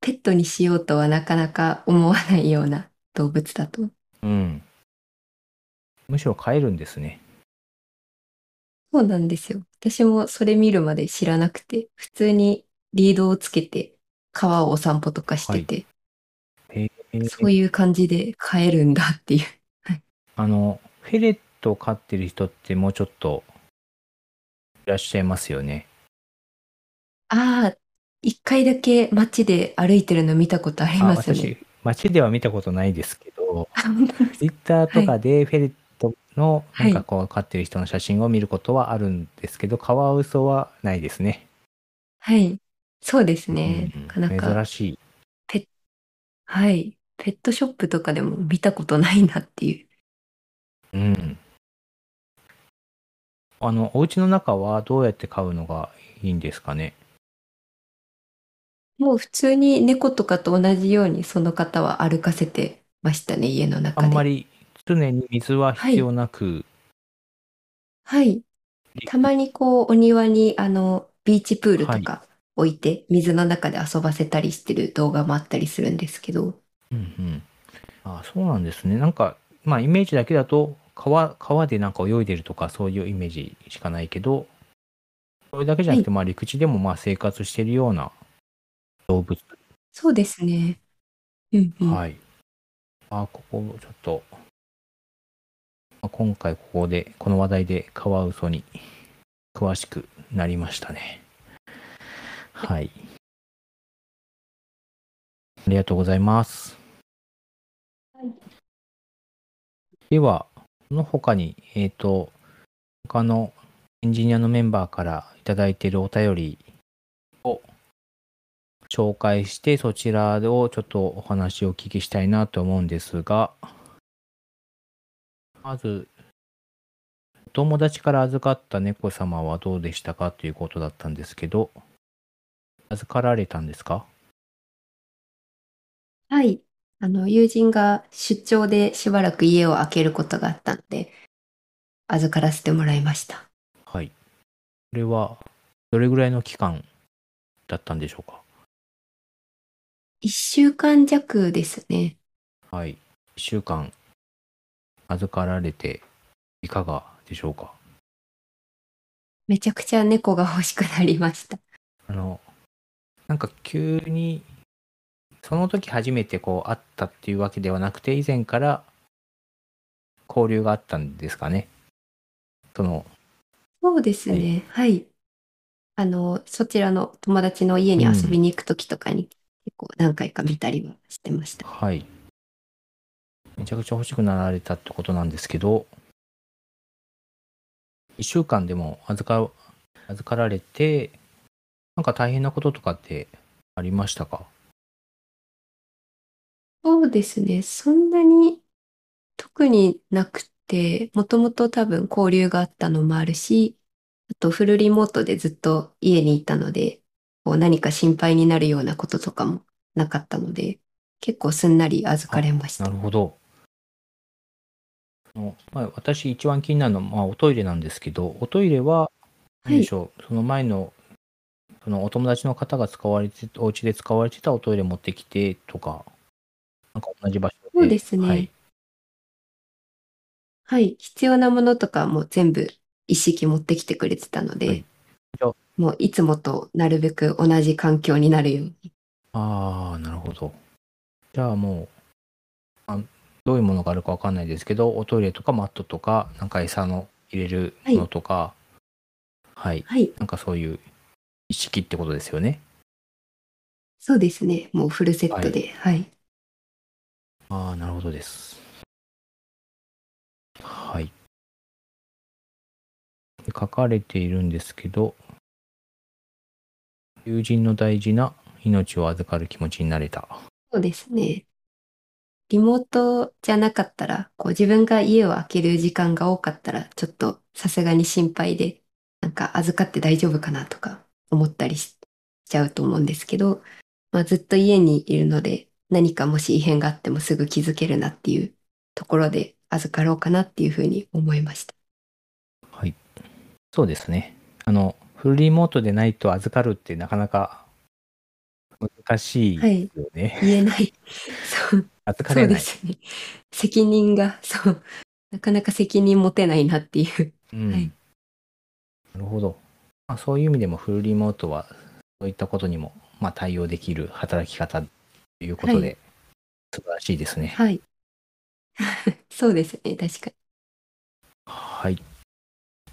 ペットにしようとはなかなか思わないような動物だと。うん。むしろ飼えるんですね。そうなんですよ。私もそれ見るまで知らなくて、普通にリードをつけて川をお散歩とかしてて、へえそういう感じで飼えるんだっていう。あの、フェレットを飼ってる人ってもうちょっといらっしゃいますよね。ああ、一回だけ街で歩いてるの見たことありあ、ますね。私、街では見たことないですけど、あ本当ですツイッターとかでフェレットのはないんかこう飼ってる人の写真を見ることはあるんですけど、カワウソはないですね。はい。そうですね。うんなかなか、珍しい。はい。ペットショップとかでも見たことないなっていう。うん。あの、お家の中はどうやって飼うのがいいんですかね？もう普通に猫とかと同じようにその方は歩かせてましたね、家の中で。あんまり常に水は必要なく、はい。たまにこう、お庭にあの、ビーチプールとか置いて、水の中で遊ばせたりしてる動画もあったりするんですけど、うんうん。あそうなんですね。なんか、まあ、イメージだけだと、川、川でなんか泳いでるとか、そういうイメージしかないけど、それだけじゃなくて、まあ、陸地でもまあ、生活してるような動物。そうですね。うんうん。はい。あ、ここ、ちょっと、まあ今回ここで、この話題でカワウソに詳しくなりましたね。はい。ありがとうございます。はいでは、その他に、えっ、と、他のエンジニアのメンバーからいただいているお便りを紹介して、そちらをちょっとお話をお聞きしたいなと思うんですが、まず、お友達から預かった猫様はどうでしたかということだったんですけど、預かられたんですか？はい。あの、友人が出張でしばらく家を空けることがあったので、預からせてもらいました。はい。これは、どれぐらいの期間だったんでしょうか？一週間弱ですね。はい。1週間預かられていかがでしょうか？めちゃくちゃ猫が欲しくなりました。あの、なんか急に、その時初めてこう会ったっていうわけではなくて、以前から交流があったんですかね？その、そうですね。はい。あの、そちらの友達の家に遊びに行くときとかに、結構何回か見たりはしてました。はい。めちゃくちゃ欲しくなられたってことなんですけど、1週間でも預か、預かられて、なんか大変なこととかってありましたか？そうですね。そんなに特になくて、もともと多分交流があったのもあるし、あとフルリモートでずっと家にいたので、こう何か心配になるようなこととかもなかったので、結構すんなり預かれました。なるほど。あのまあ、私一番気になるのは、まあ、おトイレなんですけど、おトイレは、はい何でしょう、その前の、そのお友達の方が使われて、お家で使われてたおトイレ持ってきてとか、なんか同じ場所で。そうですねはい。はい。必要なものとかも全部一式持ってきてくれてたので、はいもういつもとなるべく同じ環境になるように。ああ、なるほど。じゃあもう、あどういうものがあるかわかんないですけど、おトイレとかマットとか、なんか餌の入れるものとか、はい、はい。なんかそういう一式ってことですよね。そうですね。もうフルセットで。はい。ああ、なるほどです。はい。で書かれているんですけど、友人の大事な命を預かる気持ちになれた。そうですね。リモートじゃなかったら、こう自分が家を空ける時間が多かったら、ちょっとさすがに心配で、なんか預かって大丈夫かなとか思ったりしちゃうと思うんですけど、まあ、ずっと家にいるので、何かもし異変があってもすぐ気づけるなっていうところで預かろうかなっていうふうに思いました。はい。そうですね。あの、フルリモートでないと預かるってなかなか難しいよね。言えない。そう。そう預かれない。ですね。責任が、そう。なかなか責任持てないなっていう。うんはいなるほど。まあ、そういう意味でもフルリモートはそういったことにも、まあ、対応できる働き方ということで、は素晴らしいですね。はい。そうですね。確かに。はい。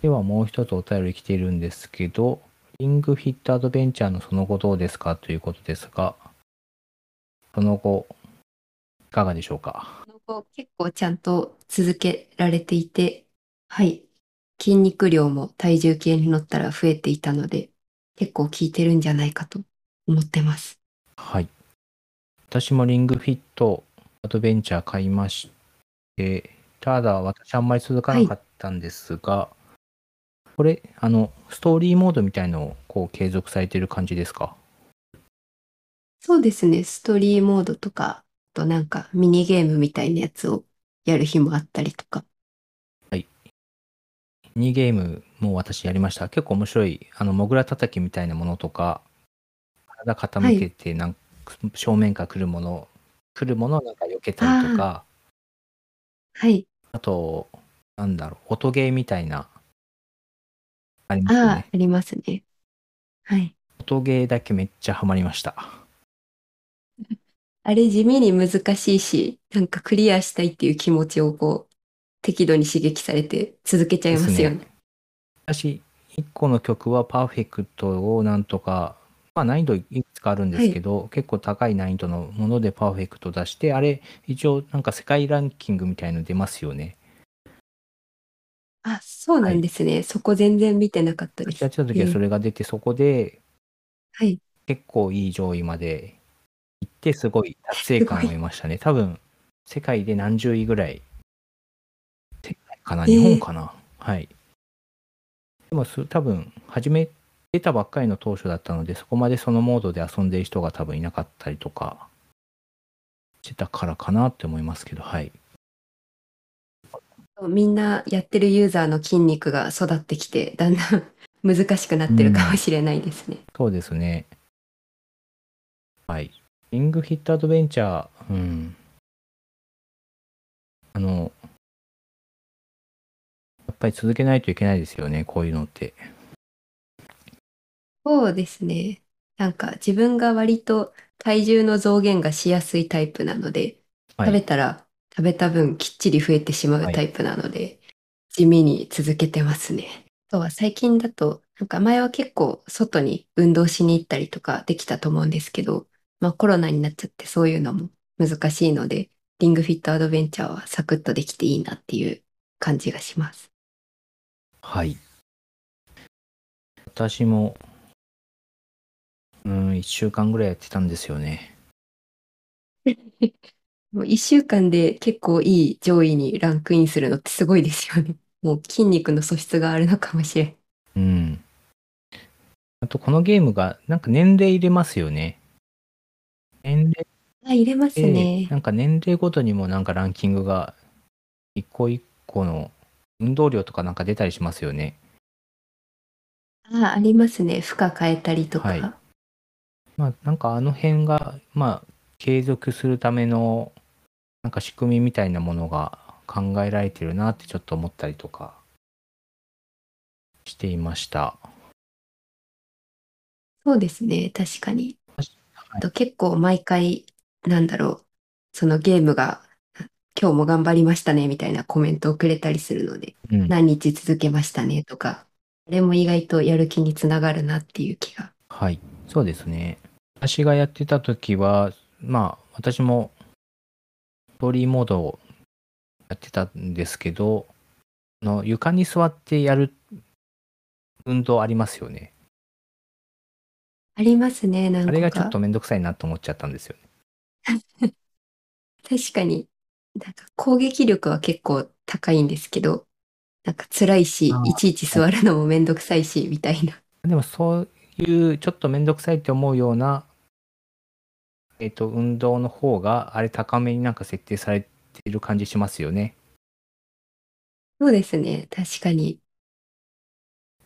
ではもう一つお便り来ているんですけど、リングフィットアドベンチャーのその後どうですかということですが、その後、いかがでしょうか？その後結構ちゃんと続けられていて、はい。筋肉量も体重計に乗ったら増えていたので、結構効いてるんじゃないかと思ってます。はい。私もリングフィットアドベンチャー買いまして、ただ私あんまり続かなかったんですが、これ、あの、ストーリーモードみたいのをこう継続されてる感じですか？そうですね。ストーリーモードとか、あとなんかミニゲームみたいなやつをやる日もあったりとか。ミニゲームも私やりました。結構面白い、あの、モグラ叩きみたいなものとか、体傾けてなん、正面から来るもの、来るものをなんか避けたりとか、はい。あと、なんだろう、音ゲーみたいな、ありますよああ、ね。ありますね。はい。音ゲーだけめっちゃハマりました。あれ地味に難しいし、なんかクリアしたいっていう気持ちをこう、適度に刺激されて続けちゃいますよね。私、1個の曲はパーフェクトをなんとか、まあ難易度いくつかあるんですけど、結構高い難易度のものでパーフェクト出して、あれ、一応なんか世界ランキングみたいの出ますよね。あ、そうなんですね。そこ全然見てなかったです。私やってた時はそれが出て、そこではい。結構いい上位まで行って、すごい達成感を得ましたね。多分、世界で何十位ぐらい、世界かな、えー日本かな、はい。でもす、多分、初め、出たばっかりの当初だったので、そこまでそのモードで遊んでる人が多分いなかったりとか、してたからかなって思いますけど、はい。みんなやってるユーザーの筋肉が育ってきて、だんだん 難しくなってるかもしれないですね。そうですね。はい。リングフィットアドベンチャー、うん。あの、やっぱり続けないといけないですよね、こういうのって。そうですね。なんか自分が割と体重の増減がしやすいタイプなので、はい食べたら食べた分きっちり増えてしまうタイプなので、地味に続けてますね。あとは最近だと、なんか前は結構外に運動しに行ったりとかできたと思うんですけど、まあコロナになっちゃってそういうのも難しいので、リングフィットアドベンチャーはサクッとできていいなっていう感じがします。はい。私も、うん、1週間ぐらいやってたんですよね。もう一週間で結構いい上位にランクインするのってすごいですよね。もう筋肉の素質があるのかもしれん。うん。あと、このゲームが、なんか年齢入れますよね。年齢あ、入れますで、ね。なんか年齢ごとにもなんかランキングが、一個一個の運動量とかなんか出たりしますよね。あ、ありますね。負荷変えたりとか。はいまあ、なんかあの辺が、まあ、継続するための、なんか仕組みみたいなものが考えられてるなってちょっと思ったりとかしていました。そうですね。確かに。はいあと結構毎回、なんだろう。そのゲームが、今日も頑張りましたね、みたいなコメントをくれたりするので、うん。何日続けましたね、とか。あれも意外とやる気につながるなっていう気が。はい。そうですね。私がやってた時は、まあ、私も、ストーリーモードをやってたんですけど、あの床に座ってやる運動ありますよね。ありますね、何個か。あれがちょっとめんどくさいなと思っちゃったんですよね。確かに、なんか攻撃力は結構高いんですけど、なんか辛いしいちいち座るのもめんどくさいし、みたいな。でもそういうちょっとめんどくさいって思うような、えっ、と、運動の方が、あれ高めになんか設定されている感じしますよね。そうですね、確かに。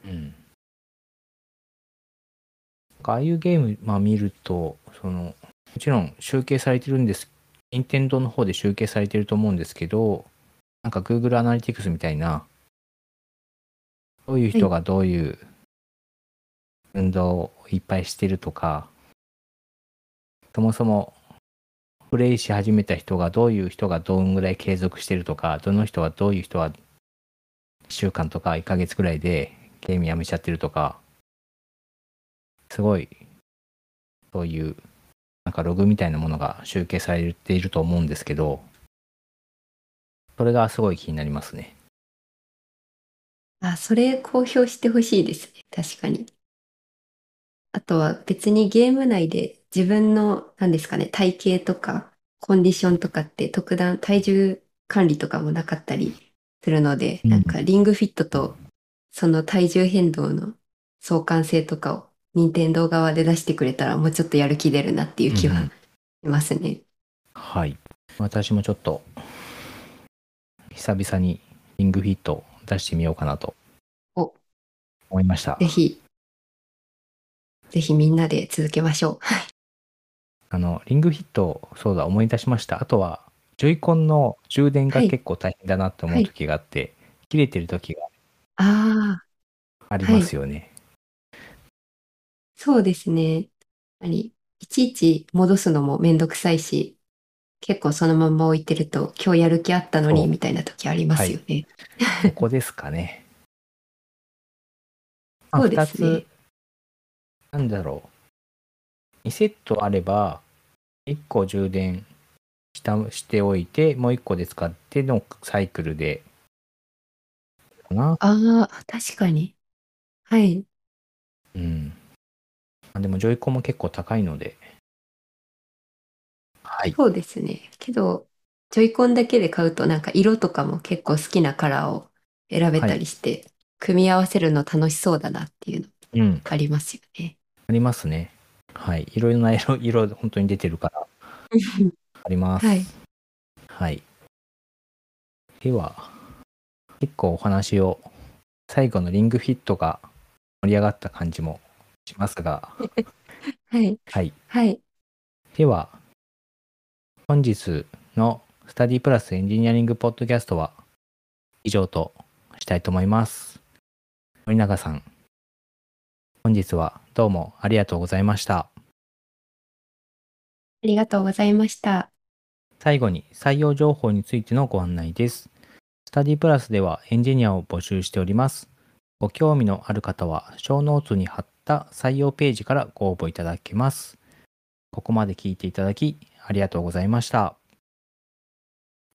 うん。ああいうゲーム、まあ見ると、その、もちろん集計されてるんです。任天堂の方で集計されてると思うんですけど、なんか Google アナリティクスみたいな、どういう人がどういう運動をいっぱいしてるとか、そもそもプレイし始めた人がどういう人がどんぐらい継続してるとか、どの人はどういう人は1週間とか1ヶ月ぐらいでゲームやめちゃってるとか、すごい、そういう、なんかログみたいなものが集計されていると思うんですけど、それがすごい気になりますね。あ、それ公表してほしいですね。確かに。あとは別にゲーム内で自分の、何ですかね、体型とかコンディションとかって特段体重管理とかもなかったりするので、うんなんかリングフィットとその体重変動の相関性とかを任天堂側で出してくれたらもうちょっとやる気出るなっていう気はうんうんしますね。はい。私もちょっと、久々にリングフィット出してみようかなとお思いましたぜ。ひ、ぜひみんなで続けましょう。あの、リングフィット、そうだ、思い出しました。あとは、ジョイコンの充電がはい結構大変だなって思う時があって、切れてる時がああ、ありますよね。そうですね。やっぱりいちいち戻すのもめんどくさいし、結構そのまんま置いてると、今日やる気あったのにそうみたいな時ありますよね。ここですかね。ま あそうですねなんだろう。2セットあれば、1個充電したしておいて、もう1個で使ってのサイクルで、かな。ああ、確かに。はい。うん。あでも、ジョイコンも結構高いので。はい。そうですね。けど、ジョイコンだけで買うとなんか色とかも結構好きなカラーを選べたりして、組み合わせるの楽しそうだなっていうのうん。ありますよね。ありますね。はい。いろいろな色、色、本当に出てるから、あります。はい。はい。では、結構お話を、最後のリングフィットが盛り上がった感じもしますが、はい。はい。はい。では、本日のスタディプラスエンジニアリングポッドキャストは以上としたいと思います。森永さん、本日はどうもありがとうございました。ありがとうございました。最後に採用情報についてのご案内です。スタディプラスではエンジニアを募集しております。ご興味のある方は、小ノーツに貼った採用ページからご応募いただけます。ここまで聞いていただき、ありがとうございました。